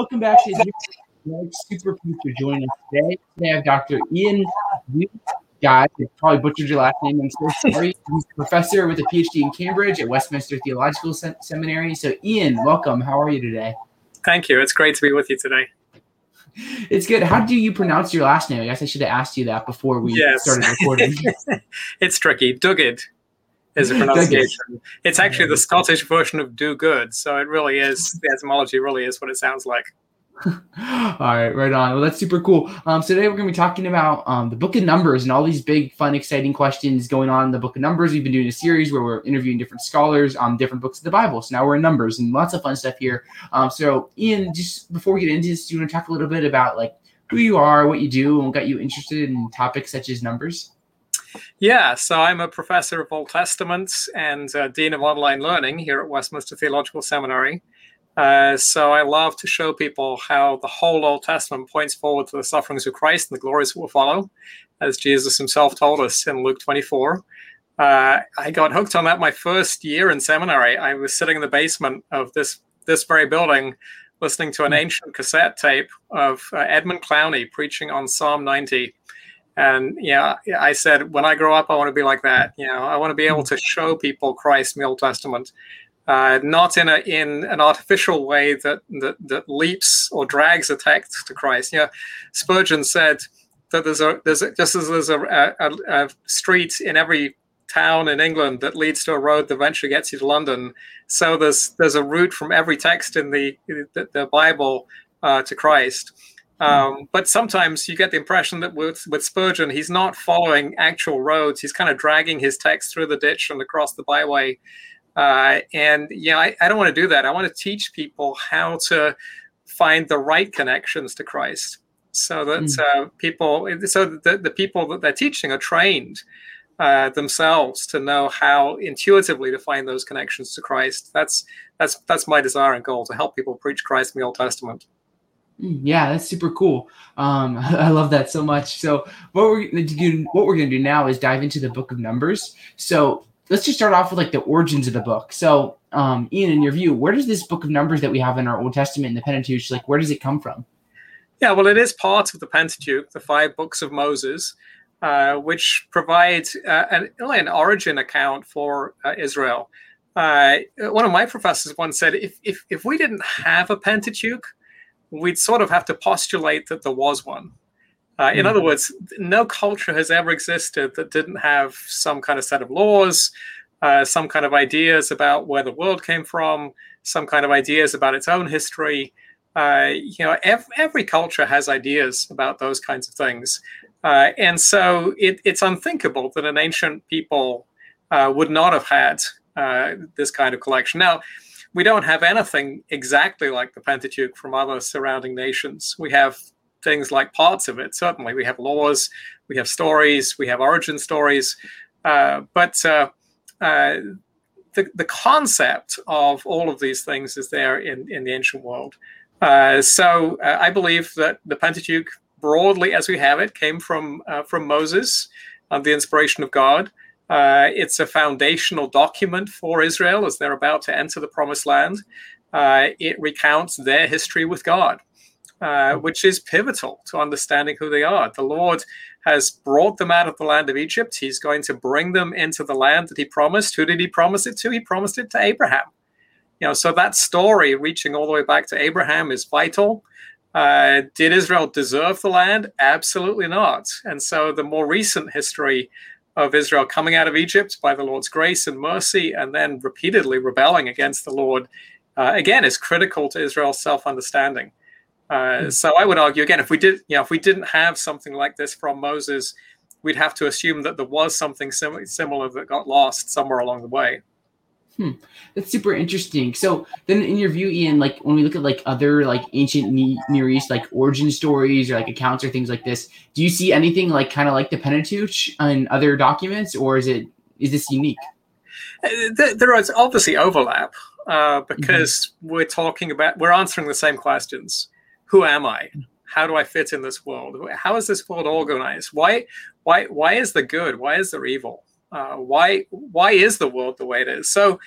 Welcome back to the Super pleased to join us today. Today I have Dr. Ian Guy. I probably butchered your last name. I'm so sorry. He's a professor with a PhD in Cambridge at Westminster Theological Seminary. So, Ian, welcome. How are you today? Thank you. It's great to be with you today. It's good. How do you pronounce your last name? I guess I should have asked you that before we yes. started recording. it's tricky. Duguid is a pronunciation. It's actually the Scottish version of do good. So it really is, the etymology really is what it sounds like. all right, right on. Well, that's super cool. Um, so today we're going to be talking about um, the Book of Numbers and all these big, fun, exciting questions going on in the Book of Numbers. We've been doing a series where we're interviewing different scholars on different books of the Bible. So now we're in Numbers and lots of fun stuff here. Um, so Ian, just before we get into this, do you want to talk a little bit about like who you are, what you do, and what got you interested in topics such as numbers? Yeah, so I'm a professor of Old Testaments and uh, Dean of Online Learning here at Westminster Theological Seminary. Uh, so I love to show people how the whole Old Testament points forward to the sufferings of Christ and the glories that will follow, as Jesus himself told us in Luke 24. Uh, I got hooked on that my first year in seminary. I was sitting in the basement of this this very building, listening to an hmm. ancient cassette tape of uh, Edmund Clowney preaching on Psalm 90 and yeah, I said, when I grow up, I want to be like that. You know, I want to be able to show people Christ in the Old Testament, uh, not in a in an artificial way that, that that leaps or drags a text to Christ. Yeah, Spurgeon said that there's a there's a, just as there's a, a, a street in every town in England that leads to a road that eventually gets you to London. So there's there's a route from every text in the the, the Bible uh, to Christ. Um, but sometimes you get the impression that with, with Spurgeon, he's not following actual roads. He's kind of dragging his text through the ditch and across the byway. Uh, and yeah, I, I don't want to do that. I want to teach people how to find the right connections to Christ, so that mm. uh, people, so the, the people that they're teaching are trained uh, themselves to know how intuitively to find those connections to Christ. That's that's that's my desire and goal to help people preach Christ in the Old Testament. Mm, yeah, that's super cool. Um, I love that so much. So what we're gonna do, what we're gonna do now is dive into the book of Numbers. So let's just start off with like the origins of the book. So um, Ian, in your view, where does this book of Numbers that we have in our Old Testament in the Pentateuch, like where does it come from? Yeah, well, it is part of the Pentateuch, the five books of Moses, uh, which provides uh, an, an origin account for uh, Israel. Uh, one of my professors once said, if, if, if we didn't have a Pentateuch, we'd sort of have to postulate that there was one. Uh, in mm. other words, no culture has ever existed that didn't have some kind of set of laws, uh, some kind of ideas about where the world came from, some kind of ideas about its own history. Uh, you know, ev- every culture has ideas about those kinds of things. Uh, and so it, it's unthinkable that an ancient people uh, would not have had uh, this kind of collection. Now, we don't have anything exactly like the Pentateuch from other surrounding nations. We have things like parts of it, certainly. We have laws, we have stories, we have origin stories. Uh, but uh, uh, the, the concept of all of these things is there in, in the ancient world. Uh, so uh, I believe that the Pentateuch, broadly as we have it, came from, uh, from Moses on the inspiration of God. Uh, it's a foundational document for Israel as they're about to enter the promised land. Uh, it recounts their history with God, uh, which is pivotal to understanding who they are. The Lord has brought them out of the land of Egypt. He's going to bring them into the land that He promised. Who did He promise it to? He promised it to Abraham. You know, so that story reaching all the way back to Abraham is vital. Uh, did Israel deserve the land? Absolutely not. And so the more recent history of Israel coming out of Egypt by the Lord's grace and mercy, and then repeatedly rebelling against the Lord, uh, again, is critical to Israel's self-understanding. Uh, hmm. so I would argue again, if we did, you know, if we didn't have something like this from Moses, we'd have to assume that there was something sim- similar that got lost somewhere along the way. Hmm. That's super interesting. So then, in your view, Ian, like when we look at like other like ancient Near East like origin stories or like accounts or things like this, do you see anything like kind of like the Pentateuch in other documents, or is it is this unique? Uh, there is obviously overlap uh, because mm-hmm. we're talking about we're answering the same questions. Who am I? How do I fit in this world? How is this world organized? Why why why is the good? Why is there evil? Uh, why why is the world the way it is? So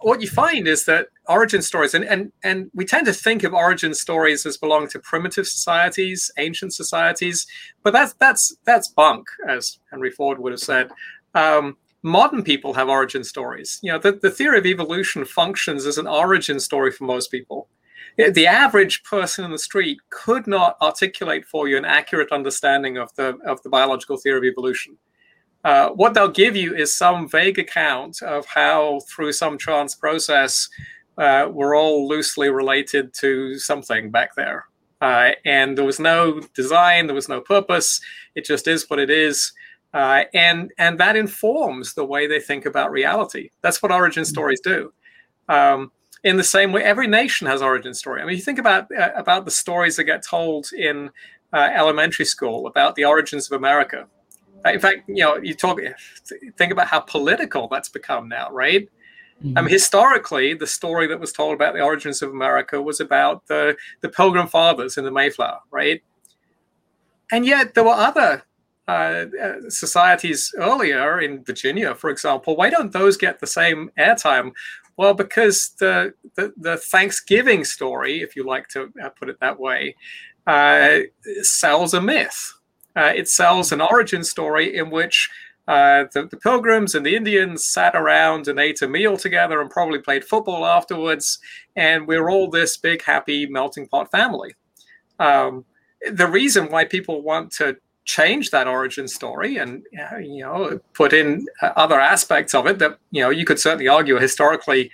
what you find is that origin stories, and, and, and we tend to think of origin stories as belonging to primitive societies, ancient societies, but that's that's that's bunk, as Henry Ford would have said. Um, modern people have origin stories. You know, the, the theory of evolution functions as an origin story for most people. The average person in the street could not articulate for you an accurate understanding of the of the biological theory of evolution. Uh, what they'll give you is some vague account of how, through some chance process, uh, we're all loosely related to something back there. Uh, and there was no design, there was no purpose. It just is what it is. Uh, and and that informs the way they think about reality. That's what origin stories do. Um, in the same way, every nation has origin story. I mean, you think about uh, about the stories that get told in uh, elementary school about the origins of America. In fact, you know, you talk, think about how political that's become now, right? Mm-hmm. Um, historically, the story that was told about the origins of America was about the the Pilgrim Fathers in the Mayflower, right? And yet, there were other uh, uh, societies earlier in Virginia, for example. Why don't those get the same airtime? Well, because the, the, the Thanksgiving story, if you like to uh, put it that way, uh, sells a myth. Uh, it sells an origin story in which uh, the, the, pilgrims and the Indians sat around and ate a meal together and probably played football afterwards, and we're all this big, happy melting pot family. Um, the reason why people want to change that origin story and uh, you know put in uh, other aspects of it that you know you could certainly argue are historically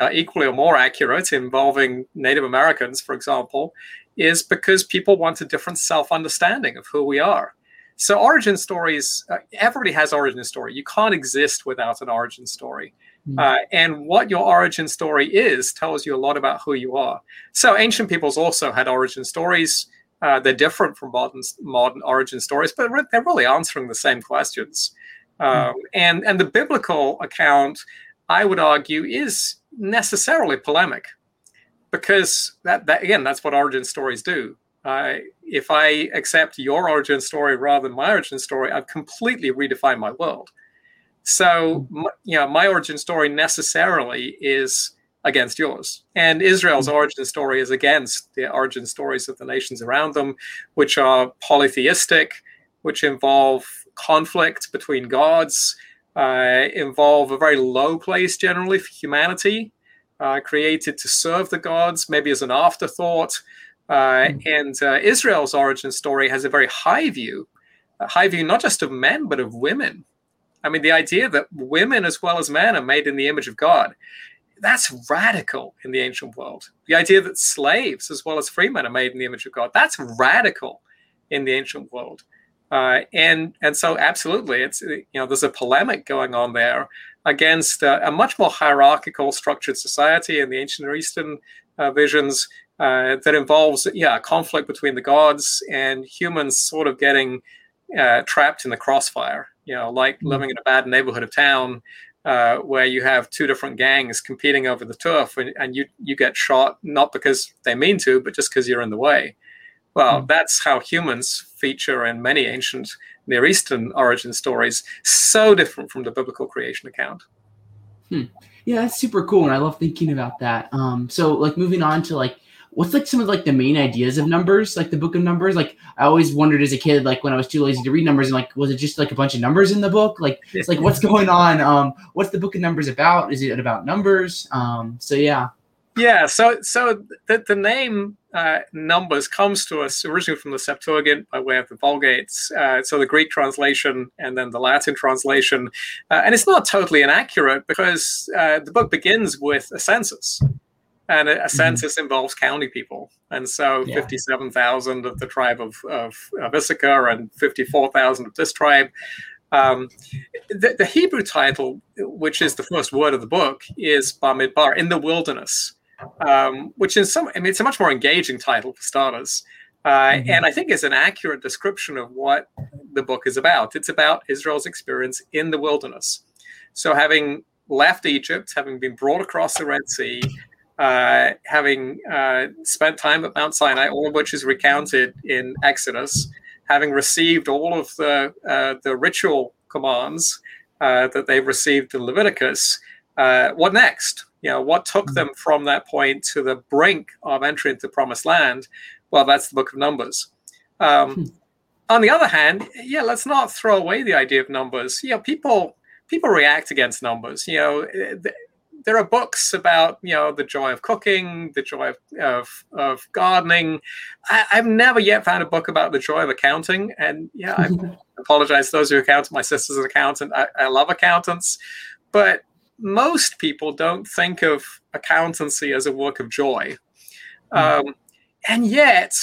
uh, equally or more accurate involving Native Americans, for example, is because people want a different self-understanding of who we are. So origin stories, uh, everybody has origin story. You can't exist without an origin story. Mm-hmm. Uh, and what your origin story is tells you a lot about who you are. So ancient peoples also had origin stories. Uh, they're different from modern modern origin stories, but they're really answering the same questions. Mm-hmm. and and the biblical account, I would argue, is necessarily polemic because that, that again, that's what origin stories do. Uh, if I accept your origin story rather than my origin story, I've completely redefined my world. So, hmm. you know, my origin story necessarily is against yours. And Israel's hmm. origin story is against the origin stories of the nations around them, which are polytheistic, which involve conflict between gods, uh, involve a very low place generally for humanity, uh, created to serve the gods, maybe as an afterthought. Uh, mm. And uh, Israel's origin story has a very high view, a high view not just of men, but of women. I mean, the idea that women as well as men are made in the image of God, that's radical in the ancient world. The idea that slaves as well as free men are made in the image of God, that's radical in the ancient world. Uh, and and so absolutely, it's you know there's a polemic going on there against uh, a much more hierarchical structured society in the ancient Near Eastern uh, visions uh, that involves yeah conflict between the gods and humans sort of getting uh, trapped in the crossfire. You know, like mm-hmm. living in a bad neighborhood of town. Uh, where you have two different gangs competing over the turf, and, and you you get shot not because they mean to, but just because you're in the way. Well, mm. that's how humans feature in many ancient Near Eastern origin stories, so different from the biblical creation account. Hmm. Yeah, that's super cool, and I love thinking about that. Um, so, like, moving on to like, what's like some of like the main ideas of numbers, like the book of numbers? Like, I always wondered as a kid, like when I was too lazy to read numbers, and like, was it just like a bunch of numbers in the book? Like, it's like what's going on? Um, what's the book of numbers about? Is it about numbers? Um, so yeah. Yeah, so so the, the name uh, numbers comes to us originally from the Septuagint by way of the Vulgates. Uh, so the Greek translation and then the Latin translation. Uh, and it's not totally inaccurate because uh, the book begins with a census. And a, a mm-hmm. census involves counting people. And so yeah. 57,000 of the tribe of, of, of Issachar and 54,000 of this tribe. Um, the, the, Hebrew title, which is the first word of the book, is Bamidbar, in the wilderness um, which in some, I mean, it's a much more engaging title for starters. Uh, mm-hmm. And I think is an accurate description of what the book is about. It's about Israel's experience in the wilderness. So, having left Egypt, having been brought across the Red Sea, uh, having uh, spent time at Mount Sinai, all of which is recounted in Exodus, having received all of the uh, the ritual commands uh, that they've received in Leviticus, uh, what next? You know, what took them from that point to the brink of entry into the promised land? Well, that's the book of Numbers. Um, hmm. On the other hand, yeah, let's not throw away the idea of numbers. You know, people people react against numbers. You know, there are books about you know the joy of cooking, the joy of of, of gardening. I, have never yet found a book about the joy of accounting. And yeah, I apologize to those who account. My sister's an accountant. I, I love accountants, but most people don't think of accountancy as a work of joy. Mm-hmm. Um, and yet,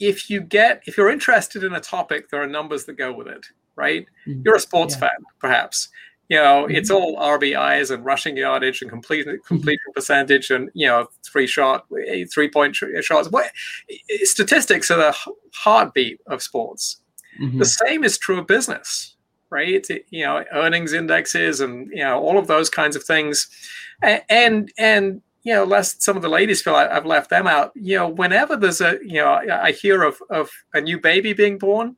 if you get if you're interested in a topic, there are numbers that go with it. Right? Mm-hmm. You're a sports yeah. fan, perhaps you know, mm-hmm. it's all RBIs and rushing yardage and complete mm-hmm. completion percentage and you know three shot, three point shots. What statistics are the heartbeat of sports. Mm-hmm. The same is true of business, right? You know, earnings indexes and you know all of those kinds of things, and and you know, lest some of the ladies feel I, have left them out. You know, whenever there's a you know, I hear of of a new baby being born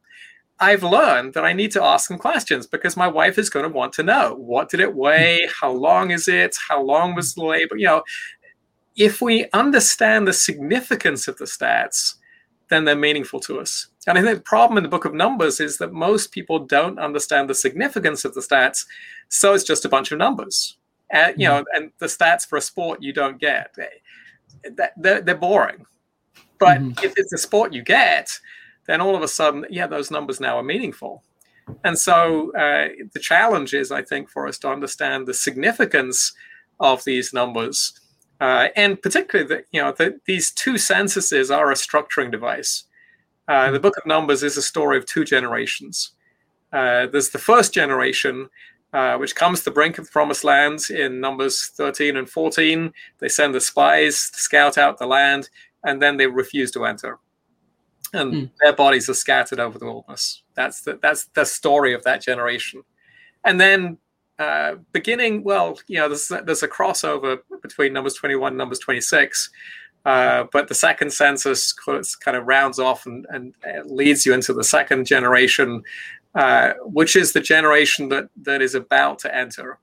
I've learned that I need to ask some questions because my wife is going to want to know what did it weigh? How long is it? How long was the labor? You know, if we understand the significance of the stats, then they're meaningful to us. And I think the problem in the book of Numbers is that most people don't understand the significance of the stats, so it's just a bunch of numbers. And, you know, mm-hmm. and the stats for a sport you don't get, they're, they're boring. But mm-hmm. if it's a sport you get, then all of a sudden, yeah, those numbers now are meaningful. And so uh, the challenge is, I think, for us to understand the significance of these numbers, uh, and particularly that you know that these two censuses are a structuring device. Uh, the Book of Numbers is a story of two generations. Uh, there's the first generation, uh, which comes to the brink of the promised Land in Numbers 13 and 14. They send the spies to scout out the land, and then they refuse to enter and mm. their bodies are scattered over the wilderness. That's the that's the story of that generation. And then uh, beginning, well, you know, there's there's a crossover between numbers 21 and numbers 26. Uh, but the second census kind of rounds off and, and leads you into the second generation, uh, which is the generation that that is about to enter.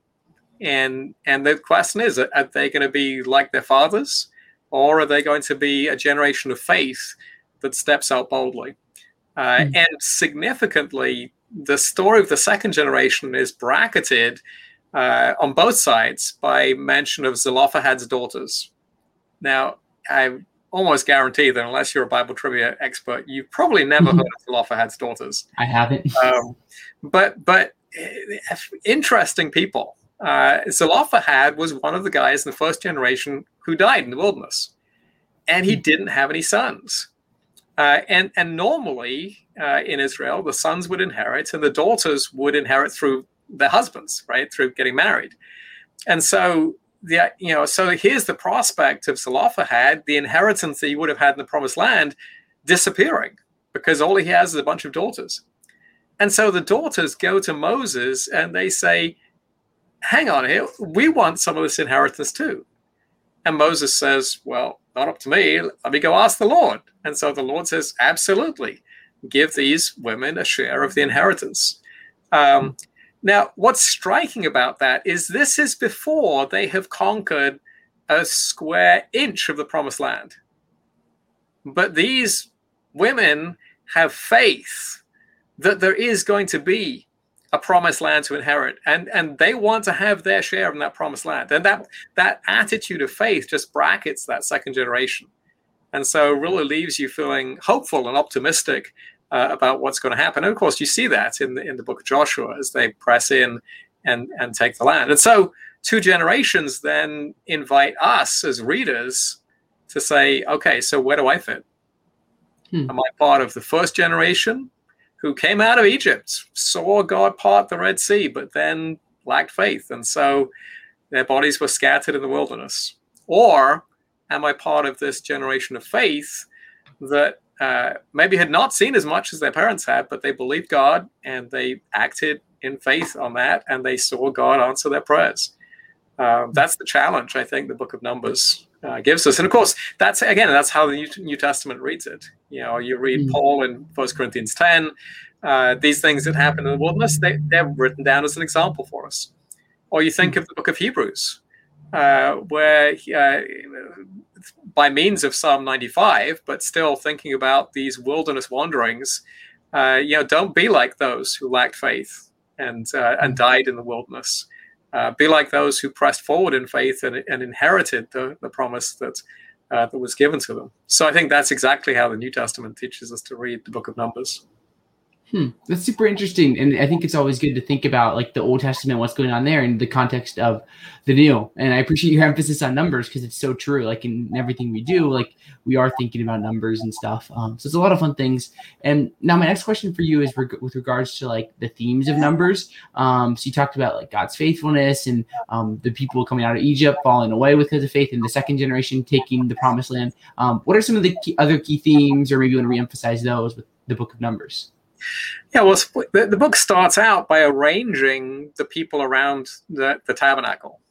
And and the question is, are they going to be like their fathers, or are they going to be a generation of faith that steps out boldly. Uh, mm. And significantly, the story of the second generation is bracketed uh, on both sides by mention of Zelophehad's daughters. Now, I almost guarantee that unless you're a Bible trivia expert, you've probably never mm-hmm. heard of Zelophehad's daughters. I haven't. Um, but but interesting people. Uh, Zelophehad was one of the guys in the first generation who died in the wilderness, and he hmm. didn't have any sons. Uh, and and normally uh, in Israel, the sons would inherit, and the daughters would inherit through their husbands, right, through getting married. And so the you know, so here's the prospect of Zelophehad, the inheritance that he would have had in the promised land, disappearing because all he has is a bunch of daughters. And so the daughters go to Moses and they say, "Hang on here, we want some of this inheritance too." And Moses says, "Well, not up to me. Let me go ask the Lord." And so the Lord says, absolutely, give these women a share of the inheritance. Um, now, what's striking about that is this is before they have conquered a square inch of the promised land. But these women have faith that there is going to be a promised land to inherit and and they want to have their share in that promised land and that that attitude of faith just brackets that second generation and so really leaves you feeling hopeful and optimistic uh, about what's going to happen. And of course, you see that in the in the book of Joshua as they press in and and take the land. And so two generations then invite us as readers to say, okay, so where do I fit? Hmm. Am I part of the first generation who came out of Egypt, saw God part the Red Sea, but then lacked faith, and so their bodies were scattered in the wilderness? Or am I part of this generation of faith that uh, maybe had not seen as much as their parents had, but they believed God and they acted in faith on that and they saw God answer their prayers. Um, that's the challenge I think the book of Numbers uh, gives us. And of course, that's again, that's how the New, Testament reads it. You know, you read mm-hmm. Paul in First Corinthians 10, uh, these things that happen in the wilderness, they, they're written down as an example for us. Or you think mm. of the book of Hebrews, uh, where uh, by means of Psalm 95, but still thinking about these wilderness wanderings, uh, you know, don't be like those who lacked faith and uh, and died in the wilderness. Uh, be like those who pressed forward in faith and, and inherited the, the promise that uh, that was given to them. So I think that's exactly how the New Testament teaches us to read the Book of Numbers. Hmm, that's super interesting, and I think it's always good to think about like the Old Testament, what's going on there, in the context of the New. And I appreciate your emphasis on numbers because it's so true. Like in everything we do, like we are thinking about numbers and stuff. Um, so it's a lot of fun things. And now my next question for you is reg- with regards to like the themes of numbers. Um, so you talked about like God's faithfulness and um, the people coming out of Egypt falling away because of faith, and the second generation taking the promised land. Um, what are some of the key, other key themes, or maybe you want to reemphasize those with the Book of Numbers? Yeah, well, the, the book starts out by arranging the people around the, the tabernacle.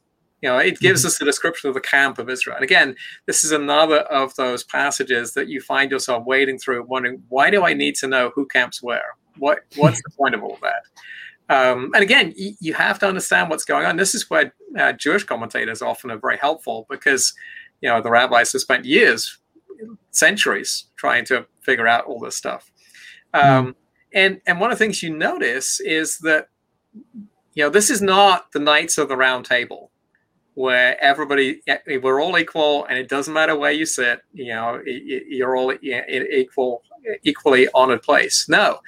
You know, it gives mm-hmm. us a description of the camp of Israel. And again, this is another of those passages that you find yourself wading through, wondering, why do I need to know who camps where? What What's the point of all that? Um, and again, y- you have to understand what's going on. This is where uh, Jewish commentators often are very helpful because, you know, the rabbis have spent years, centuries trying to figure out all this stuff. Mm-hmm. Um, and and one of the things you notice is that you know this is not the knights of the round table where everybody we're all equal and it doesn't matter where you sit you know you're all in equal equally honored place. No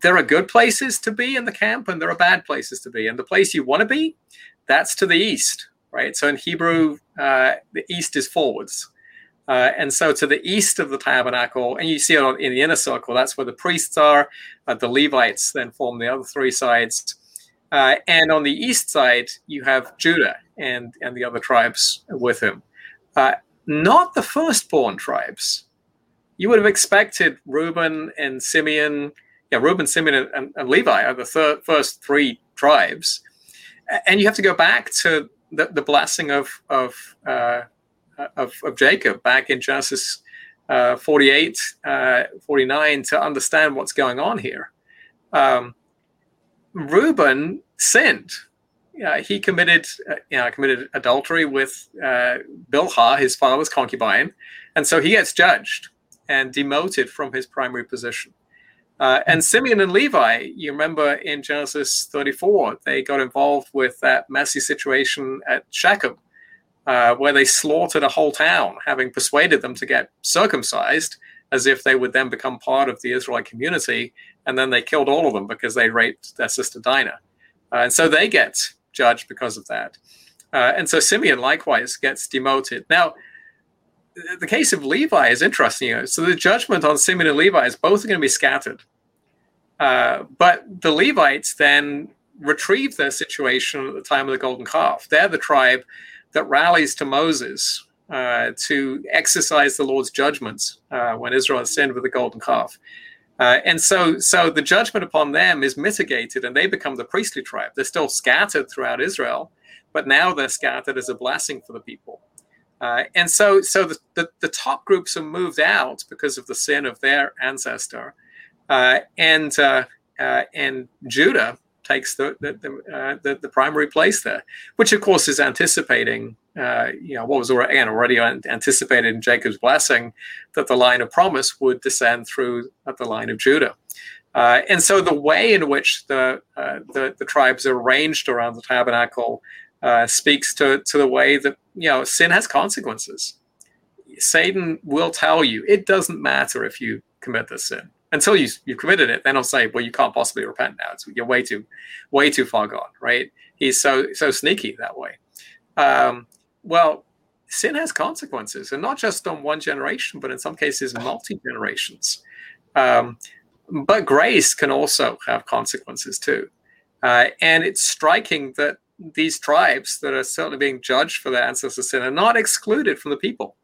there are good places to be in the camp and there are bad places to be. And the place you want to be that's to the east right? So in hebrew uh, the east is forwards uh, and so to the east of the tabernacle, and you see it in the inner circle, that's where the priests are. Uh, the Levites then form the other three sides. Uh, and on the east side, you have Judah and, and the other tribes with him. Uh, not the firstborn tribes. You would have expected Reuben and Simeon, yeah, Reuben, Simeon, and, and Levi are the thir- first three tribes. And you have to go back to the, the blessing of, of uh, of, of Jacob back in Genesis uh, 48, uh, 49 to understand what's going on here. Um, Reuben sinned. Uh, he committed, you know, committed adultery with uh, Bilhah, his father's concubine, and so he gets judged and demoted from his primary position. Uh, and Simeon and Levi, you remember in Genesis 34, they got involved with that messy situation at Shechem, uh, where they slaughtered a whole town, having persuaded them to get circumcised as if they would then become part of the Israelite community. And then they killed all of them because they raped their sister Dinah. Uh, and so they get judged because of that. Uh, and so Simeon likewise gets demoted. Now, the case of Levi is interesting. So the judgment on Simeon and Levi is both going to be scattered. Uh, but the Levites then retrieve their situation at the time of the golden calf. They're the tribe that rallies to Moses uh, to exercise the Lord's judgments uh, when Israel has sinned with the golden calf. Uh, and so, so the judgment upon them is mitigated, and they become the priestly tribe. They're still scattered throughout Israel, but now they're scattered as a blessing for the people. Uh, and so, so the, the, the, top groups are moved out because of the sin of their ancestor, uh, and uh, and Judah takes the the, the, uh, the, the, primary place there, which of course is anticipating, uh, you know, what was already, again, already anticipated in Jacob's blessing, that the line of promise would descend through at the line of Judah. Uh, and so the way in which the, uh, the, the tribes are arranged around the tabernacle uh, speaks to, to the way that, you know, sin has consequences. Satan will tell you it doesn't matter if you commit this sin until you you've committed it, then he'll say, "Well, you can't possibly repent now. It's, you're way too, way too far gone." Right? He's so so sneaky that way. Um, well, sin has consequences, and not just on one generation, but in some cases, multi generations. Um, but grace can also have consequences too, uh, and it's striking that these tribes that are certainly being judged for their ancestors' sin are not excluded from the people.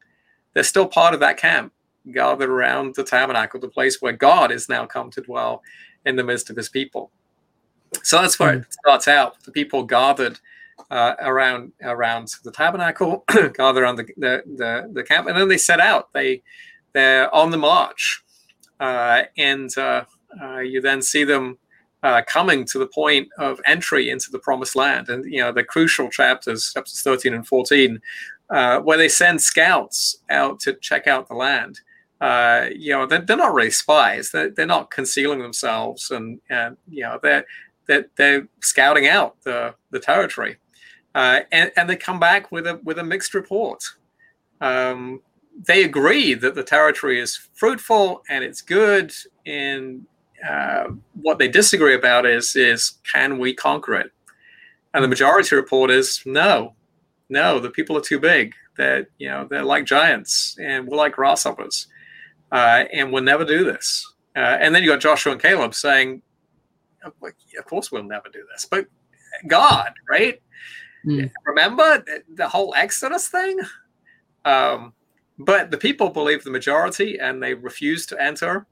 They're still part of that camp gathered around the tabernacle, the place where God is now come to dwell in the midst of his people. So that's where it hmm. starts out. The people gathered uh, around around the tabernacle, gathered around the, the, the, the, camp, and then they set out. They they're on the march, uh, and uh, uh you then see them uh, coming to the point of entry into the promised land. And, you know, the crucial chapters, chapters 13 and 14, uh, where they send scouts out to check out the land. Uh, you know, they're, they're, not really spies. They're, they're not concealing themselves, and, and you know, they're, they're, they're scouting out the, the territory. Uh, and, and they come back with a with a mixed report. Um, they agree that the territory is fruitful and it's good, and uh, what they disagree about is is can we conquer it? And the majority report is no, no. The people are too big. That you know they're like giants, and we're like grasshoppers, uh, and we'll never do this. Uh, and then you got Joshua and Caleb saying, "Of course we'll never do this," but God, right? Mm. Remember the whole Exodus thing? Um, but the people believe the majority, and they refuse to enter.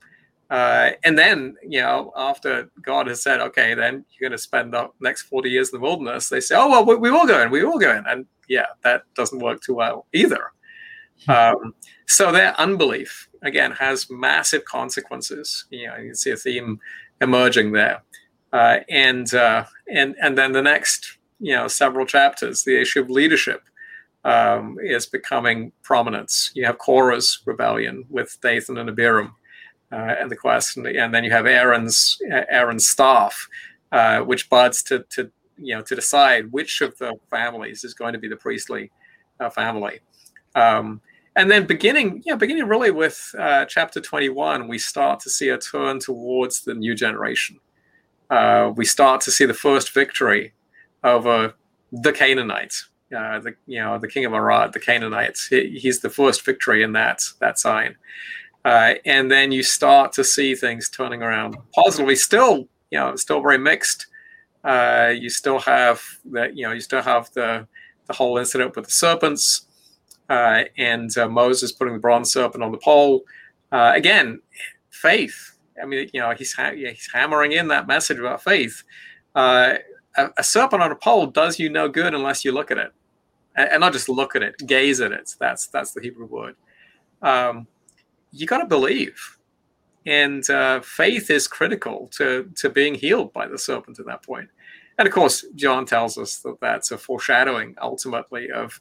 Uh, and then, you know, after God has said, okay, then you're going to spend the next 40 years in the wilderness, they say, oh, well, we, we will go in, we will go in. And yeah, that doesn't work too well either. Hmm. Um, so their unbelief, again, has massive consequences. You know, you can see a theme emerging there. Uh, and, uh, and, and then the next, you know, several chapters, the issue of leadership um, is becoming prominent. You have Korah's rebellion with Dathan and Abiram uh, and the question, and then you have Aaron's Aaron's staff, uh, which buds to to you know to decide which of the families is going to be the priestly uh, family. Um, and then beginning, yeah, beginning really with uh, chapter 21, we start to see a turn towards the new generation. Uh, we start to see the first victory over the Canaanites, uh, the you know the king of Arad, the Canaanites. He, he's the first victory in that that sign. Uh, and then you start to see things turning around positively. Still, you know, still very mixed. Uh, you still have that, you know, you still have the the whole incident with the serpents uh, and uh, Moses putting the bronze serpent on the pole. Uh, again, faith. I mean, you know, he's ha- he's hammering in that message about faith. Uh, a, a, serpent on a pole does you no good unless you look at it, and, and, not just look at it, gaze at it. That's that's the Hebrew word. Um, you got to believe. And uh, faith is critical to, to being healed by the serpent at that point. And of course, John tells us that that's a foreshadowing ultimately of,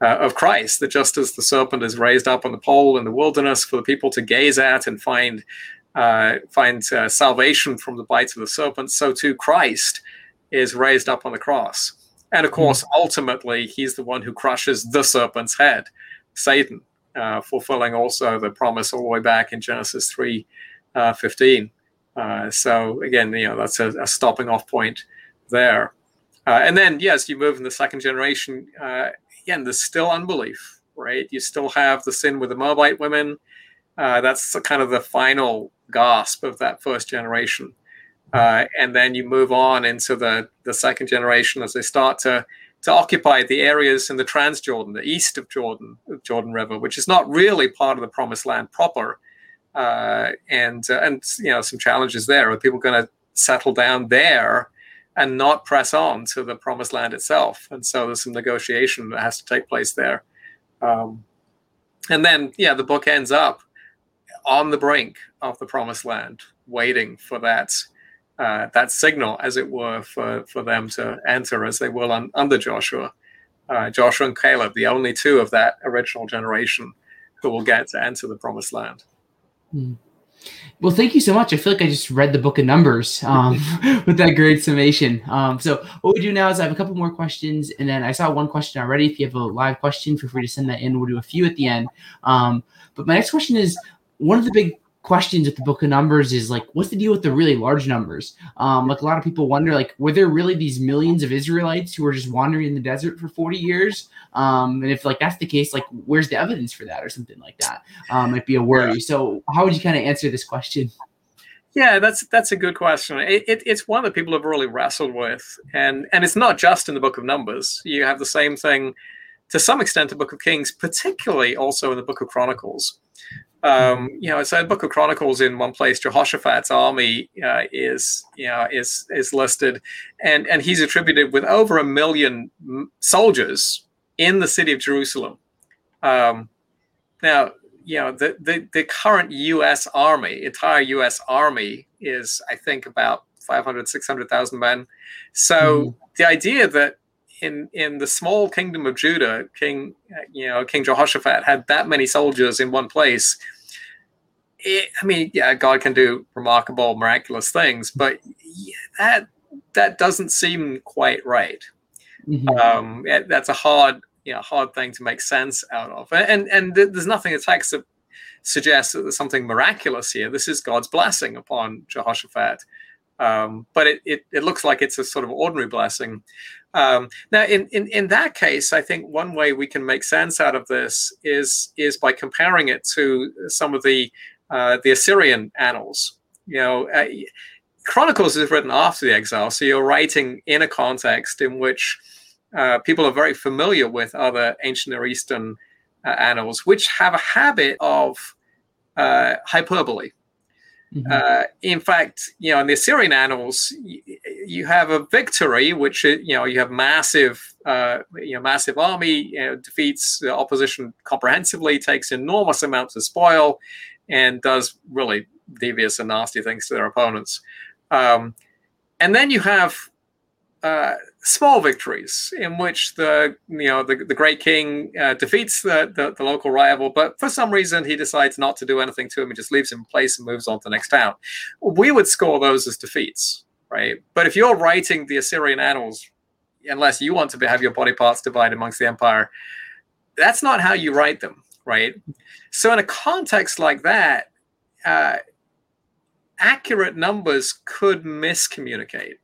uh, of Christ, that just as the serpent is raised up on the pole in the wilderness for the people to gaze at and find, uh, find uh, salvation from the bites of the serpent, so too Christ is raised up on the cross. And of hmm. course, ultimately, he's the one who crushes the serpent's head, Satan, uh, fulfilling also the promise all the way back in Genesis 3 uh, 15. Uh, so again, you know, that's a, a stopping off point there. Uh, and then, yes, you move in the second generation. Uh, again, there's still unbelief, right? You still have the sin with the Moabite women. Uh, that's kind of the final gasp of that first generation. and then you move on into the, the second generation as they start to to occupy the areas in the Transjordan, the east of Jordan, Jordan River, which is not really part of the Promised Land proper, uh, and uh, and you know some challenges there. Are people going to settle down there and not press on to the Promised Land itself? And so there's some negotiation that has to take place there. Um, and then yeah, the book ends up on the brink of the Promised Land, waiting for that uh, that signal, as it were, for, for them to enter as they will un, under Joshua. Uh, Joshua and Caleb, the only two of that original generation who will get to enter the promised land. Hmm. Well, thank you so much. I feel like I just read the book of Numbers um, with that great summation. Um, so, what we do now is I have a couple more questions, and then I saw one question already. If you have a live question, feel free to send that in. We'll do a few at the end. Um, but my next question is one of the big questions with the book of numbers is like what's the deal with the really large numbers um like a lot of people wonder like were there really these millions of israelites who were just wandering in the desert for 40 years um and if like that's the case like where's the evidence for that or something like that um might be a worry so how would you kind of answer this question yeah, that's that's a good question. It, it, it's one that people have really wrestled with, and and it's not just in the Book of Numbers. You have the same thing, to some extent, the Book of Kings, particularly also in the Book of Chronicles. Um, you know, so Book of Chronicles in one place, Jehoshaphat's army uh, is, you know, is is listed, and and he's attributed with over a million soldiers in the city of Jerusalem. Um, now, you know, the, the the current U.S. Army, entire U.S. Army, is I think about 500, 600,000 men. So mm-hmm. the idea that in in the small kingdom of Judah, King you know King Jehoshaphat had that many soldiers in one place. It, I mean, yeah, God can do remarkable, miraculous things, but that that doesn't seem quite right. Mm-hmm. Um, it, that's a hard, you know, hard thing to make sense out of. And and there's nothing in the text that suggests that there's something miraculous here. This is God's blessing upon Jehoshaphat. Um, but it, it, it, looks like it's a sort of ordinary blessing. Um, now, in, in, in that case, I think one way we can make sense out of this is is by comparing it to some of the uh, the Assyrian annals. You know, uh, Chronicles is written after the exile, so you're writing in a context in which uh, people are very familiar with other ancient Near Eastern uh, annals, which have a habit of uh, hyperbole. Mm-hmm. Uh, in fact, you know, in the Assyrian annals, you, you have a victory, which you know you have massive, uh, you know, massive army, you know, defeats the opposition comprehensively, takes enormous amounts of spoil, and does really devious and nasty things to their opponents. Um, and then you have uh, small victories in which the you know the, the great king uh, defeats the, the, the local rival, but for some reason he decides not to do anything to him. He just leaves him in place and moves on to the next town. We would score those as defeats, right? But if you're writing the Assyrian annals, unless you want to have your body parts divided amongst the empire, that's not how you write them, right? So in a context like that. Uh, accurate numbers could miscommunicate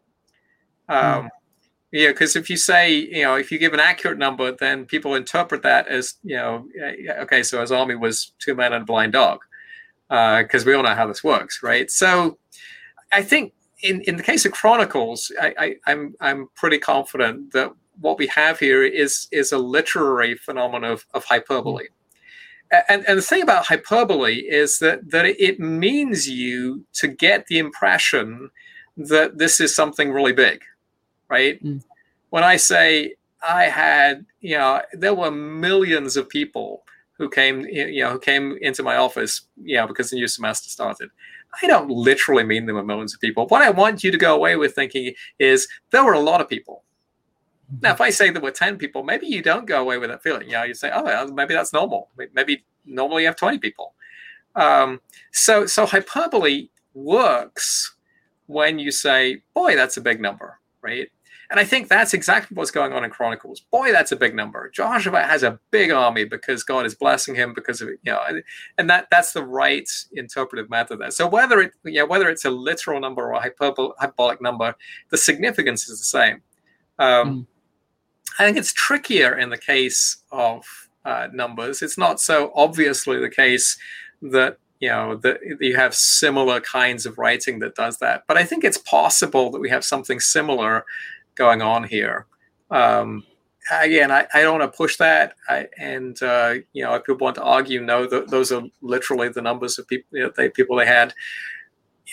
um, mm. Yeah, because if you say, you know, if you give an accurate number, then people interpret that as, you know, okay, so his army was two men and a blind dog, because uh, we all know how this works, right? So, I think in, in the case of Chronicles, I, I, I'm I'm pretty confident that what we have here is is a literary phenomenon of, of hyperbole. And, and the thing about hyperbole is that that it means you to get the impression that this is something really big right? Mm. When I say I had, you know, there were millions of people who came, you know, who came into my office, you know, because the new semester started. I don't literally mean there were millions of people. What I want you to go away with thinking is there were a lot of people. Now, if I say there were 10 people, maybe you don't go away with that feeling. You know, you say, oh, maybe that's normal. Maybe normally you have 20 people. Um, so, so hyperbole works when you say, boy, that's a big number, right? And I think that's exactly what's going on in Chronicles. Boy, that's a big number. Joshua has a big army because God is blessing him because of it, you know, and that that's the right interpretive method there. So whether it, you know, whether it's a literal number or a hyperbol- hyperbolic number, the significance is the same. Um, mm. I think it's trickier in the case of uh, numbers. It's not so obviously the case that you know that you have similar kinds of writing that does that. But I think it's possible that we have something similar going on here. Um, again, I, I don't want to push that. I, and, uh, you know, if people want to argue, no, th- those are literally the numbers of people, you know, they, people they had.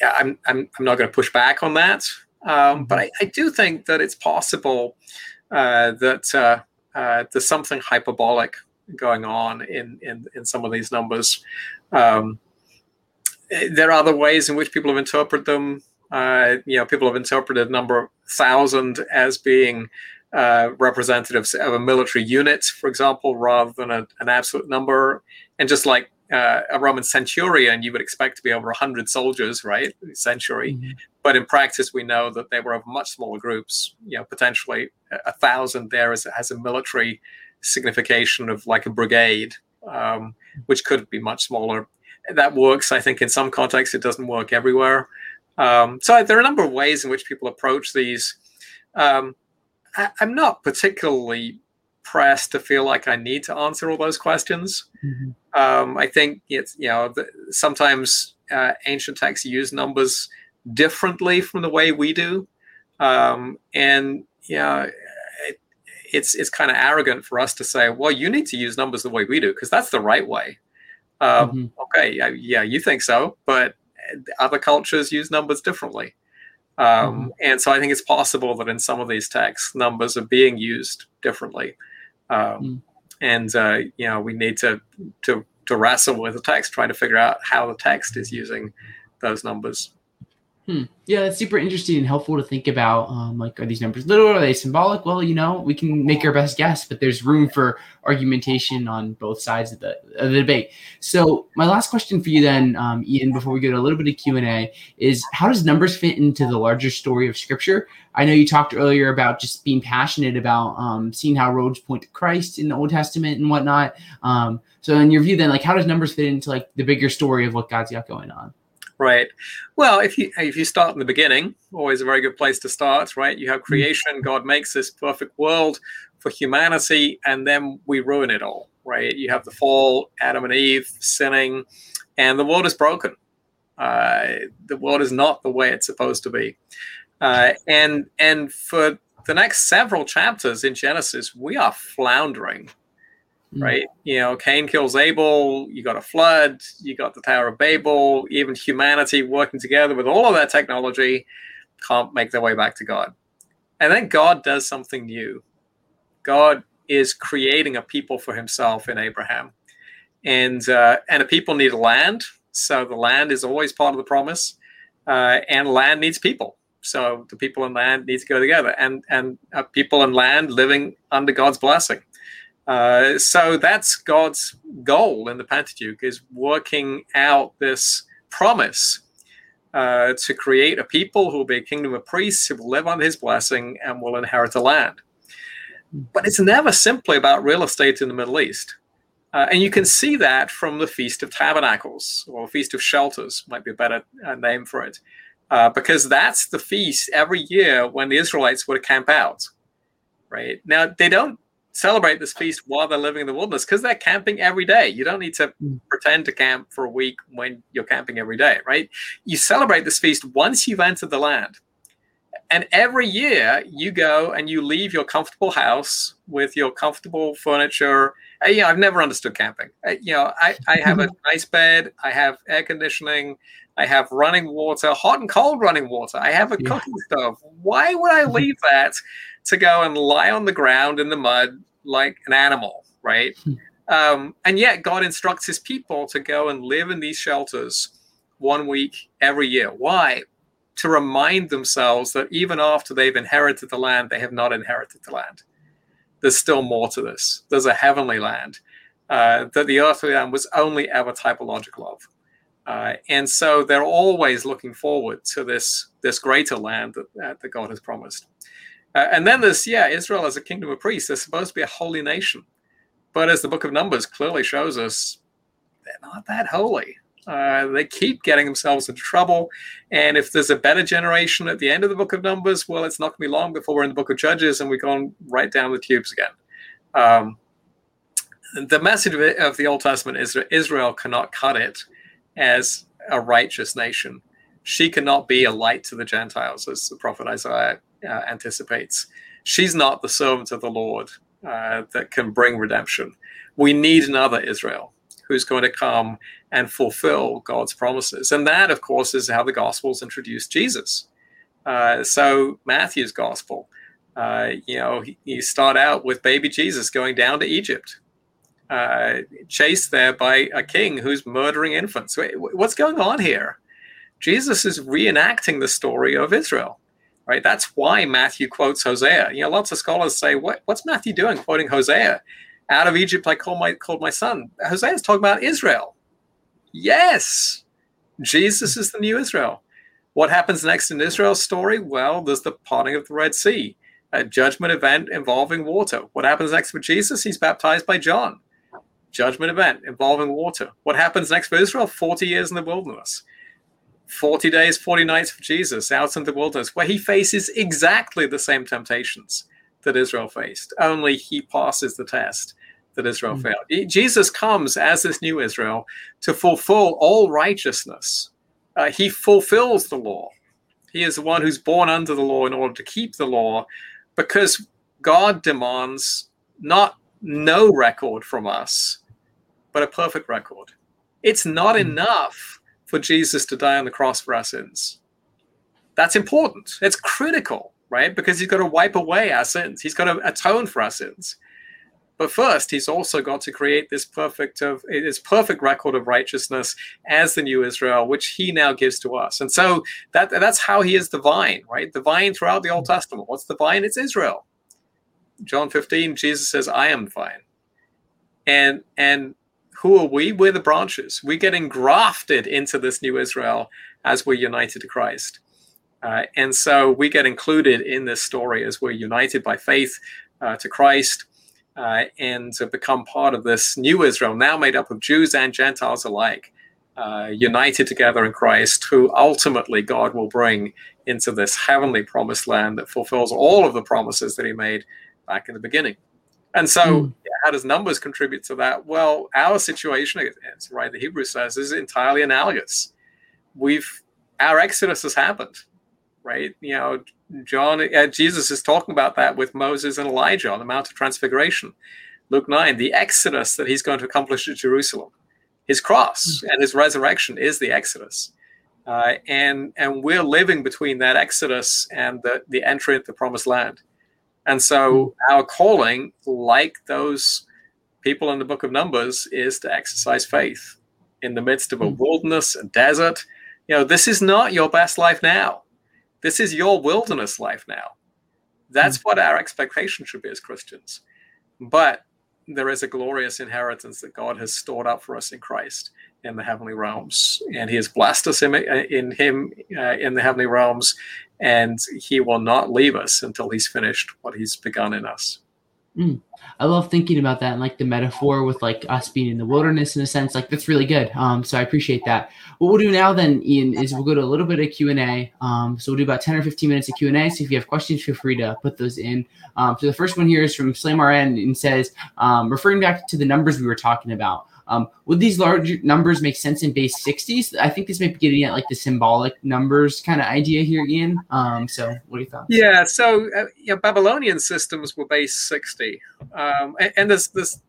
Yeah, I'm, I'm, I'm not going to push back on that. Um, but I, I, do think that it's possible that uh, uh, there's something hyperbolic going on in, in, in some of these numbers. Um, there are other ways in which people have interpreted them. Uh, you know, people have interpreted number thousand as being uh, representatives of a military unit, for example, rather than a, an absolute number. And just like uh, a Roman centurion, you would expect to be over 100 soldiers, right? Century. Mm-hmm. But in practice, we know that they were of much smaller groups, you know, potentially a, thousand there as, has a military signification of like a brigade, um, which could be much smaller. That works, I think, in some contexts. It doesn't work everywhere. Um, so there are a number of ways in which people approach these. Um, I, am not particularly pressed to feel like I need to answer all those questions. Mm-hmm. Um, I think it's you know the, sometimes uh, ancient texts use numbers differently from the way we do, um, and yeah, it, it's it's kind of arrogant for us to say, well, you need to use numbers the way we do because that's the right way. Um, mm-hmm. Okay, yeah, you think so, but other cultures use numbers differently. Um, mm-hmm. And so I think it's possible that in some of these texts, numbers are being used differently. Um, mm. And, uh, you know, we need to, to, to wrestle with the text, trying to figure out how the text is using those numbers. Hmm. Yeah, that's super interesting and helpful to think about. Um, like, are these numbers literal? Or are they symbolic? Well, you know, we can make our best guess, but there's room for argumentation on both sides of the, of the debate. So, my last question for you, then, um, Ian, before we go to a little bit of Q and A, is how does numbers fit into the larger story of Scripture? I know you talked earlier about just being passionate about um, seeing how roads point to Christ in the Old Testament and whatnot. Um, so, in your view, then, like, how does numbers fit into like the bigger story of what God's got going on? Right. Well, if you if you start in the beginning, always a very good place to start, right? You have mm-hmm. creation, God makes this perfect world for humanity, and then we ruin it all, right? You have the fall, Adam and Eve sinning, and the world is broken. Uh, the world is not the way it's supposed to be, uh, and and for the next several chapters in Genesis, we are floundering Mm. right? You know, Cain kills Abel, you got a flood, you got the Tower of Babel, even humanity working together with all of that technology can't make their way back to God. And then God does something new. God is creating a people for himself in Abraham. And uh, and the people need land, so the land is always part of the promise. Uh, and land needs people. So the people and land need to go together, and and uh, people and land living under God's blessing. Uh, so that's God's goal in the Pentateuch is working out this promise uh, to create a people who will be a kingdom of priests who will live under his blessing and will inherit the land. But it's never simply about real estate in the Middle East. Uh, and you can see that from the Feast of Tabernacles, or Feast of Shelters, might be a better uh, name for it, uh, because that's the feast every year when the Israelites would camp out. Right now, they don't celebrate this feast while they're living in the wilderness because they're camping every day. You don't need to mm. pretend to camp for a week when you're camping every day, right? You celebrate this feast once you've entered the land. And every year you go and you leave your comfortable house with your comfortable furniture. Uh, you know, I've never understood camping. Uh, you know, I, I have a nice bed, I have air conditioning, I have running water, hot and cold running water. I have a yeah. cooking stove. Why would I leave that to go and lie on the ground in the mud like an animal, right? Hmm. Um, and yet God instructs his people to go and live in these shelters one week every year. Why? To remind themselves that even after they've inherited the land, they have not inherited the land. There's still more to this. There's a heavenly land uh, that the earthly land was only ever typological of. Uh, and so they're always looking forward to this, this greater land that, that God has promised. Uh, and then there's, yeah, Israel as a kingdom of priests. They're supposed to be a holy nation. But as the book of Numbers clearly shows us, they're not that holy. Uh, they keep getting themselves into trouble. And if there's a better generation at the end of the book of Numbers, well, it's not going to be long before we're in the book of Judges and we've gone right down the tubes again. Um, the message of, it, of, the Old Testament is that Israel cannot cut it as a righteous nation. She cannot be a light to the Gentiles, as the prophet Isaiah uh, anticipates. She's not the servant of the Lord uh, that can bring redemption. We need another Israel who's going to come and fulfill God's promises. And that, of course, is how the Gospels introduce Jesus. Uh, so, Matthew's Gospel, uh, you know, you start out with baby Jesus going down to Egypt, uh, chased there by a king who's murdering infants. What's going on here? Jesus is reenacting the story of Israel right? That's why Matthew quotes Hosea. You know, lots of scholars say, what, what's Matthew doing quoting Hosea? Out of Egypt I called my, called my son. Hosea's talking about Israel. Yes, Jesus is the new Israel. What happens next in Israel's story? Well, there's the parting of the Red Sea, a judgment event involving water. What happens next for Jesus? He's baptized by John. Judgment event involving water. What happens next for Israel? 40 years in the wilderness. 40 days, 40 nights for Jesus out in the wilderness, where he faces exactly the same temptations that Israel faced, only he passes the test that Israel mm-hmm. failed. Jesus comes as this new Israel to fulfill all righteousness. Uh, he fulfills the law. He is the one who's born under the law in order to keep the law because God demands not no record from us, but a perfect record. It's not mm-hmm. enough for Jesus to die on the cross for our sins. That's important. It's critical, right? Because he's got to wipe away our sins. He's got to atone for our sins. But first, he's also got to create this perfect of this perfect record of righteousness as the new Israel, which he now gives to us. And so that that's how he is divine, right? Divine throughout the Old mm-hmm. Testament. What's divine? It's Israel. John 15, Jesus says, I am divine. And and who are we? We're the branches. We're getting grafted into this new Israel as we're united to Christ. Uh, and so we get included in this story as we're united by faith uh, to Christ uh, and to become part of this new Israel, now made up of Jews and Gentiles alike, uh, united together in Christ, who ultimately God will bring into this heavenly promised land that fulfills all of the promises that He made back in the beginning. And so, mm. how does numbers contribute to that? Well, our situation, as right, the Hebrew says, is entirely analogous. We've our exodus has happened, right? You know, John, uh, Jesus is talking about that with Moses and Elijah on the Mount of Transfiguration. Luke 9, the exodus that he's going to accomplish at Jerusalem. His cross mm. and his resurrection is the exodus. Uh, and, and we're living between that exodus and the, the entry into the promised land. And so mm. our calling, like those people in the book of Numbers, is to exercise faith in the midst of a mm. wilderness, a desert. You know, this is not your best life now. This is your wilderness life now. That's mm-hmm. what our expectation should be as Christians. But there is a glorious inheritance that God has stored up for us in Christ in the heavenly realms, and He has blessed us in, in Him uh, in the heavenly realms, and He will not leave us until He's finished what He's begun in us. Mm. I love thinking about that and like the metaphor with like us being in the wilderness in a sense. Like that's really good. Um, so I appreciate that. What we'll do now then, Ian, is we'll go to a little bit of Q and A. Um, so we'll do about ten or fifteen minutes of Q and A. So if you have questions, feel free to put those in. Um, so the first one here is from Slam RN and says, um, referring back to the numbers we were talking about. Um, would these large numbers make sense in base 60s? I think this may be getting at like the symbolic numbers kind of idea here, Ian. Um, so what do you think? Yeah, so uh, you know, Babylonian systems were base 60. Um, and, and there's this,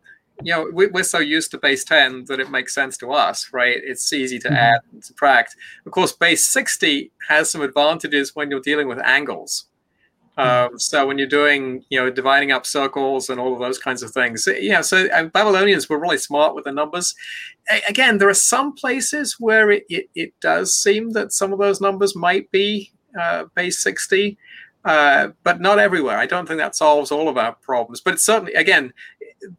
you know, we, are so used to base 10 that it makes sense to us, right? It's easy to mm-hmm. add and subtract. Of course, base 60 has some advantages when you're dealing with angles. Um, so when you're doing, you know, dividing up circles and all of those kinds of things, yeah. So Babylonians were really smart with the numbers. A- again, there are some places where it, it, it, does seem that some of those numbers might be uh, base 60, uh, but not everywhere. I don't think that solves all of our problems. But it's certainly, again,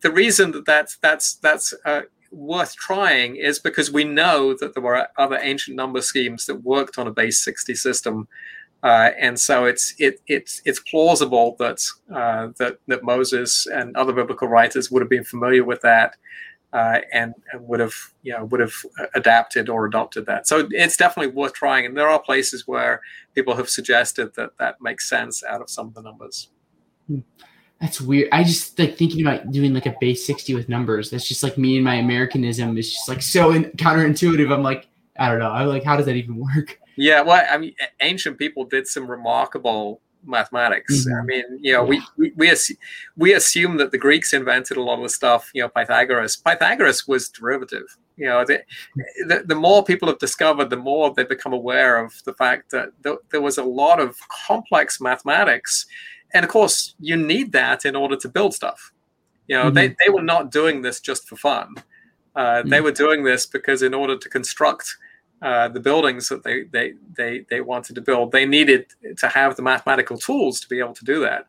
the reason that that's that's that's uh, worth trying is because we know that there were other ancient number schemes that worked on a base 60 system uh, and so it's it, it's it's plausible that uh, that that Moses and other biblical writers would have been familiar with that uh, and, and, would have you know would have adapted or adopted that. So it's definitely worth trying. And there are places where people have suggested that that makes sense out of some of the numbers. Hmm. That's weird. I just like thinking about doing like a base sixty with numbers. That's just like me and my Americanism is just like so in, counterintuitive. I'm like I don't know. I'm like how does that even work? Yeah, well, I mean, ancient people did some remarkable mathematics. Mm-hmm. I mean, you know, we we we, assume, we assume that the Greeks invented a lot of the stuff. You know, Pythagoras. Pythagoras was derivative. You know, the, the, the more people have discovered, the more they become aware of the fact that th- there was a lot of complex mathematics, and of course, you need that in order to build stuff. You know, mm-hmm. they they were not doing this just for fun. Uh, mm-hmm. They were doing this because in order to construct uh, the buildings that they, they they they wanted to build, they needed to have the mathematical tools to be able to do that.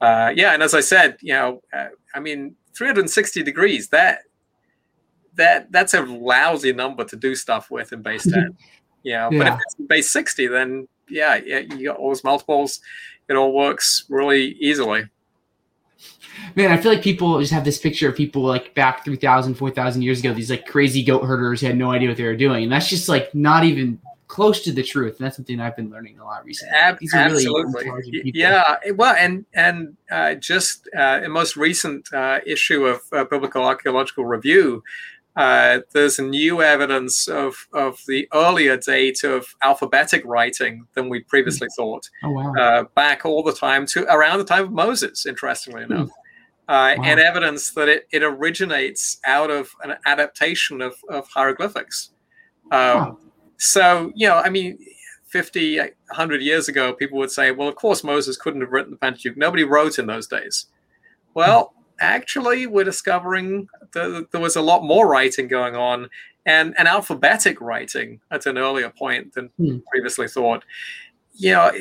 Uh, yeah, and as I said, you know, uh, I mean, 360 degrees that that that's a lousy number to do stuff with in base 10. yeah, but if it's base 60, then yeah, yeah, you got all those multiples. It all works really easily man, I feel like people just have this picture of people like back 3,000, 4,000 years ago, these like crazy goat herders who had no idea what they were doing. And that's just like not even close to the truth. And that's something I've been learning a lot recently. Ab- absolutely. yeah. Well, and, and uh, just uh, a most recent uh, issue of uh, Biblical Archaeological Review, uh, there's new evidence of, of the earlier date of alphabetic writing than we previously hmm. thought. Oh, wow. Uh, back all the time to around the time of Moses, interestingly hmm. enough uh, wow. and evidence that it, it originates out of an adaptation of, of hieroglyphics. Um, wow. So, you know, I mean, 50, 100 years ago, people would say, well, of course, Moses couldn't have written the Pentateuch. Nobody wrote in those days. Well, actually, we're discovering that there was a lot more writing going on and, and alphabetic writing at an earlier point than hmm. previously thought. You know,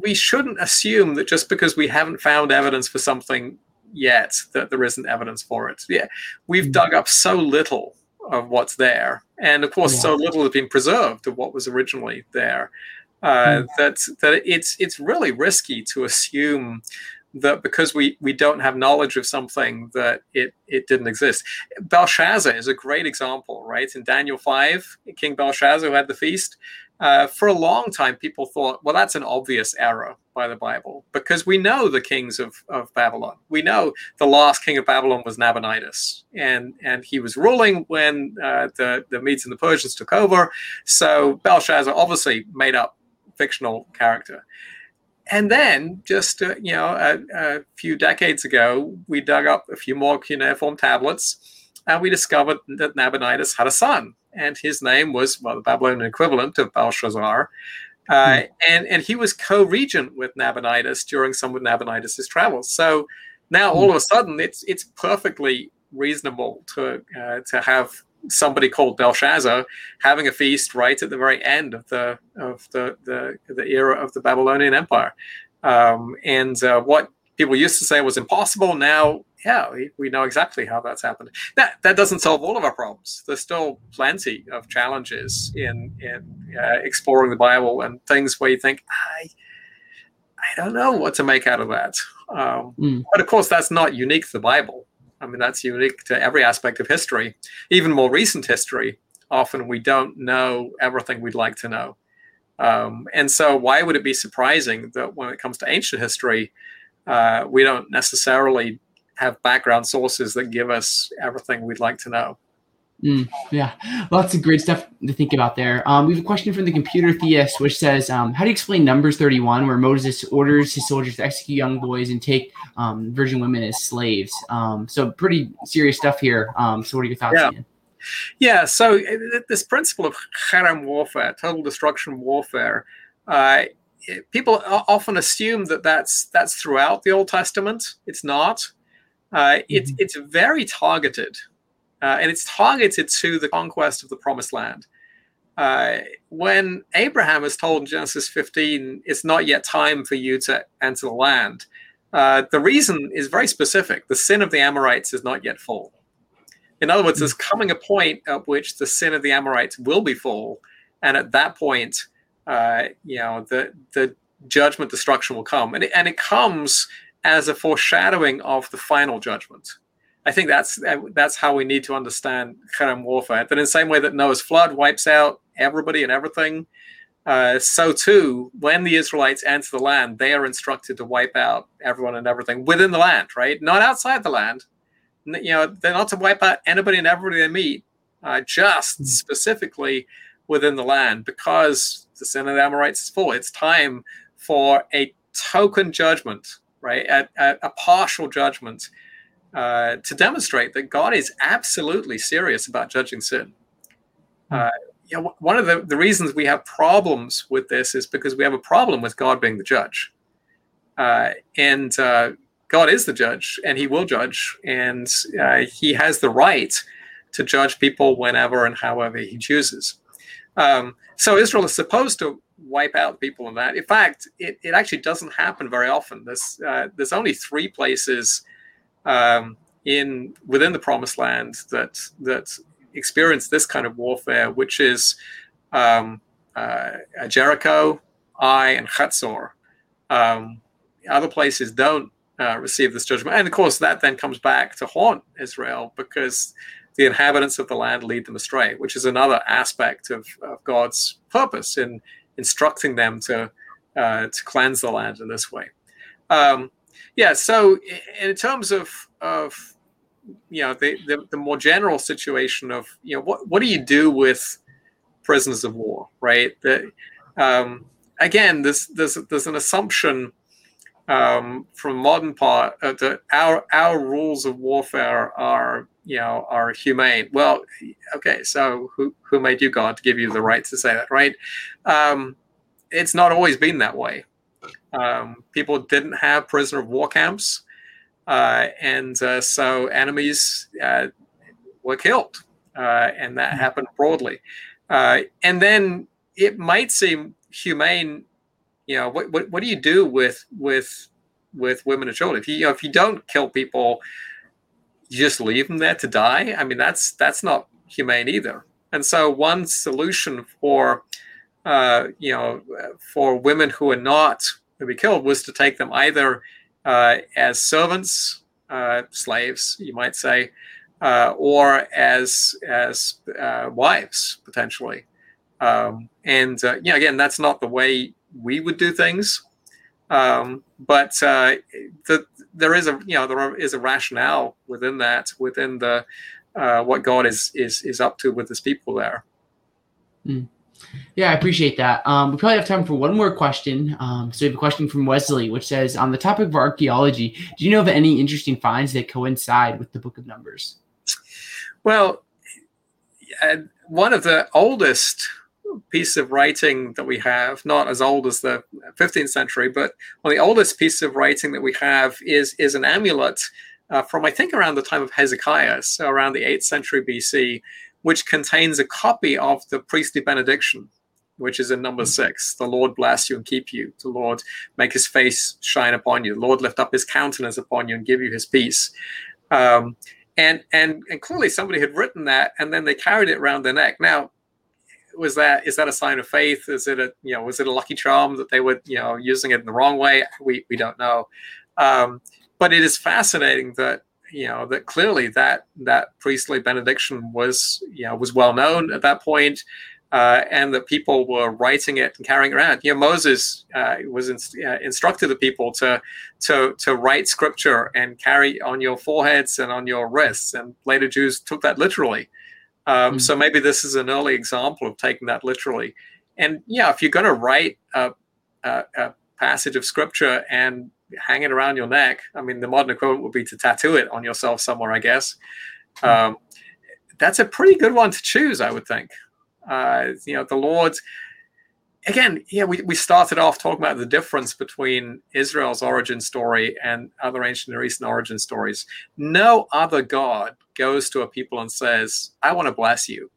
we shouldn't assume that just because we haven't found evidence for something yet that there isn't evidence for it. Yeah, we've hmm. dug up so little of what's there, and of course, yeah. so little has been preserved of what was originally there. Uh, mm. that that it's it's really risky to assume that because we we don't have knowledge of something that it it didn't exist. Belshazzar is a great example, right? In Daniel five, King Belshazzar who had the feast. Uh, for a long time, people thought, well, that's an obvious error by the Bible because we know the kings of, of Babylon. We know the last king of Babylon was Nabonidus, and and he was ruling when uh, the the Medes and the Persians took over. So Belshazzar obviously made up fictional character. And then, just uh, you know, a, a, few decades ago, we dug up a few more cuneiform tablets, and we discovered that Nabonidus had a son, and his name was well the Babylonian equivalent of Belshazzar, uh, mm. and and he was co-regent with Nabonidus during some of Nabonidus's travels. So now all of a sudden, it's it's perfectly reasonable to uh, to have somebody called Belshazzar having a feast right at the very end of the of the the, the era of the Babylonian Empire. Um, and uh, what people used to say was impossible, now, yeah, we, we know exactly how that's happened. That that doesn't solve all of our problems. There's still plenty of challenges in in uh, exploring the Bible and things where you think I. I don't know what to make out of that. Um, mm. But of course, that's not unique to the Bible. I mean, that's unique to every aspect of history, even more recent history. Often we don't know everything we'd like to know. Um, and so, why would it be surprising that when it comes to ancient history, uh, we don't necessarily have background sources that give us everything we'd like to know? Mm, yeah, lots of great stuff to think about there. Um, we have a question from the computer theist, which says, um, "How do you explain Numbers 31, where Moses orders his soldiers to execute young boys and take um, virgin women as slaves?" Um, so pretty serious stuff here. Um, so, what are your thoughts? Yeah. Ian? Yeah, so uh, this principle of cherem warfare, total destruction warfare, uh, people often assume that that's that's throughout the Old Testament. It's not. Uh, it's mm-hmm. it's very targeted uh, and it's targeted to the conquest of the promised land. Uh, when Abraham is told in Genesis 15, it's not yet time for you to enter the land, uh, the reason is very specific. The sin of the Amorites is not yet full. In other words, there's coming a point at which the sin of the Amorites will be full, and at that point, uh, you know, the the judgment destruction will come, and it, and it comes as a foreshadowing of the final judgment. I think that's that's how we need to understand cherem warfare. That in the same way that Noah's flood wipes out everybody and everything, uh, so too when the Israelites enter the land, they are instructed to wipe out everyone and everything within the land, right? Not outside the land. You know, they're not to wipe out anybody and everybody they meet, uh, just hmm. specifically within the land, because the sin of the Amorites is full. It's time for a token judgment, right? A, a, a partial judgment uh, to demonstrate that God is absolutely serious about judging sin. Hmm. Uh, you know, one of the, the reasons we have problems with this is because we have a problem with God being the judge. Uh, and uh, God is the judge, and He will judge, and uh, He has the right to judge people whenever and however He chooses. Um, so Israel is supposed to wipe out people in that. In fact, it, it actually doesn't happen very often. There's, uh, there's only three places um, in within the promised land that that experience this kind of warfare, which is um, uh, Jericho, Ai, and Hatzor. Um, other places don't uh, receive this judgment, and of course that then comes back to haunt Israel because the inhabitants of the land lead them astray, which is another aspect of, of God's purpose in instructing them to uh, to cleanse the land in this way. Um, yeah. So in terms of of you know the, the, the more general situation of you know what what do you do with prisoners of war, right? That um, again, this there's there's an assumption um, from modern part uh, that our our rules of warfare are you know are humane. Well, okay, so who who made you God to give you the right to say that, right? Um, it's not always been that way. Um, people didn't have prisoner of war camps. uh, and uh, so enemies uh, were killed, uh, and that happened broadly. and then it might seem humane. You know, what, what, what do you do with with with women and children? If you, you know, if you don't kill people, you just leave them there to die. I mean, that's that's not humane either. And so, one solution for uh, you know for women who are not to be killed was to take them either uh, as servants, uh, slaves, you might say, uh, or as as uh, wives potentially. Um, and uh, yeah, again, that's not the way we would do things. Um, but uh, the, there is a you know there is a rationale within that within the uh, what God is is is up to with His people there. Mm. Yeah, I appreciate that. Um, we probably have time for one more question. Um, so we have a question from Wesley, which says, on the topic of archaeology, do you know of any interesting finds that coincide with the Book of Numbers? Well, one of the oldest piece of writing that we have, not as old as the 15th century, but one of the oldest piece of writing that we have is is an amulet uh, from I think around the time of Hezekiah, so around the 8th century BC, which contains a copy of the priestly benediction, which is in number six. The Lord bless you and keep you. The Lord make his face shine upon you. The Lord lift up his countenance upon you and give you his peace. Um, and and and clearly somebody had written that and then they carried it around their neck. Now, was that is that a sign of faith? Is it a you know was it a lucky charm that they were you know using it in the wrong way? We we don't know. Um, but it is fascinating that you know that clearly that that priestly benediction was you know was well known at that point, uh, and that people were writing it and carrying it around. You know, Moses uh, was uh, instructed the people to to to write scripture and carry on your foreheads and on your wrists, and later Jews took that literally. Um, mm-hmm. So maybe this is an early example of taking that literally. And yeah, if you're going to write a, a, a passage of scripture and hang it around your neck. I mean, the modern equivalent would be to tattoo it on yourself somewhere, I guess. Hmm. Um, that's a pretty good one to choose, I would think. Uh, you know, the Lord, again, yeah, we, we started off talking about the difference between Israel's origin story and other ancient Near Eastern origin stories. No other God goes to a people and says, I want to bless you.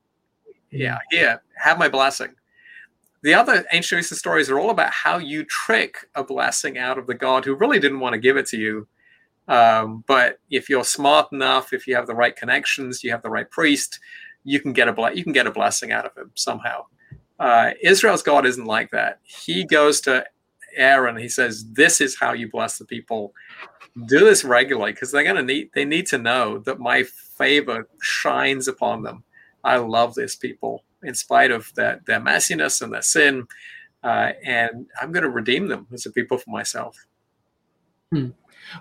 Yeah, hmm. here, have my blessing. The other ancient Eastern stories are all about how you trick a blessing out of the god who really didn't want to give it to you. Um, but if you're smart enough, if you have the right connections, you have the right priest, you can get a ble- you can get a blessing out of him somehow. Uh, Israel's God isn't like that. He goes to Aaron. He says, "This is how you bless the people. Do this regularly because they're gonna need. They need to know that my favor shines upon them. I love this people, in spite of that their messiness and their sin. Uh, and I'm going to redeem them as a people for myself. Hmm.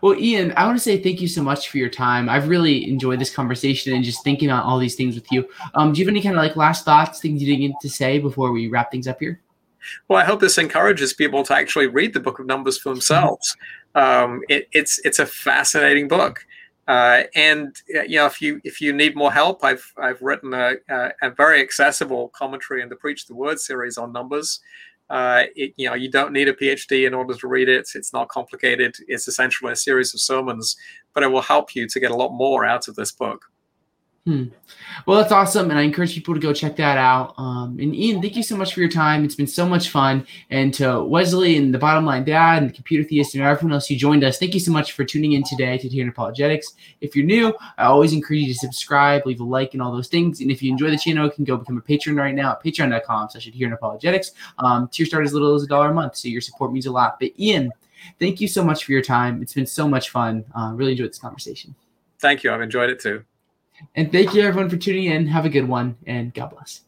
Well, Ian, I want to say thank you so much for your time. I've really enjoyed this conversation and just thinking about all these things with you. Um, do you have any kind of like last thoughts, things you didn't get to say before we wrap things up here? Well, I hope this encourages people to actually read the Book of Numbers for themselves. Um, it, it's it's a fascinating book. Uh, and you know, if you if you need more help, I've I've written a, a, a very accessible commentary in the Preach the Word series on numbers. Uh, it, you know, you don't need a PhD in order to read it. It's not complicated. It's essentially a series of sermons, but it will help you to get a lot more out of this book. Hmm. Well, that's awesome, and I encourage people to go check that out. Um, and Ian, thank you so much for your time. It's been so much fun. And to Wesley and the Bottom Line Dad and the Computer Theist and everyone else who joined us, thank you so much for tuning in today to Tehran Apologetics. If you're new, I always encourage you to subscribe, leave a like, and all those things. And if you enjoy the channel, you can go become a patron right now at patreon.com/slash Apologetics. Um, tier start as little as a dollar a month, so your support means a lot. But Ian, thank you so much for your time. It's been so much fun. Uh, really enjoyed this conversation. Thank you. I've enjoyed it too. And thank you everyone for tuning in. Have a good one and God bless.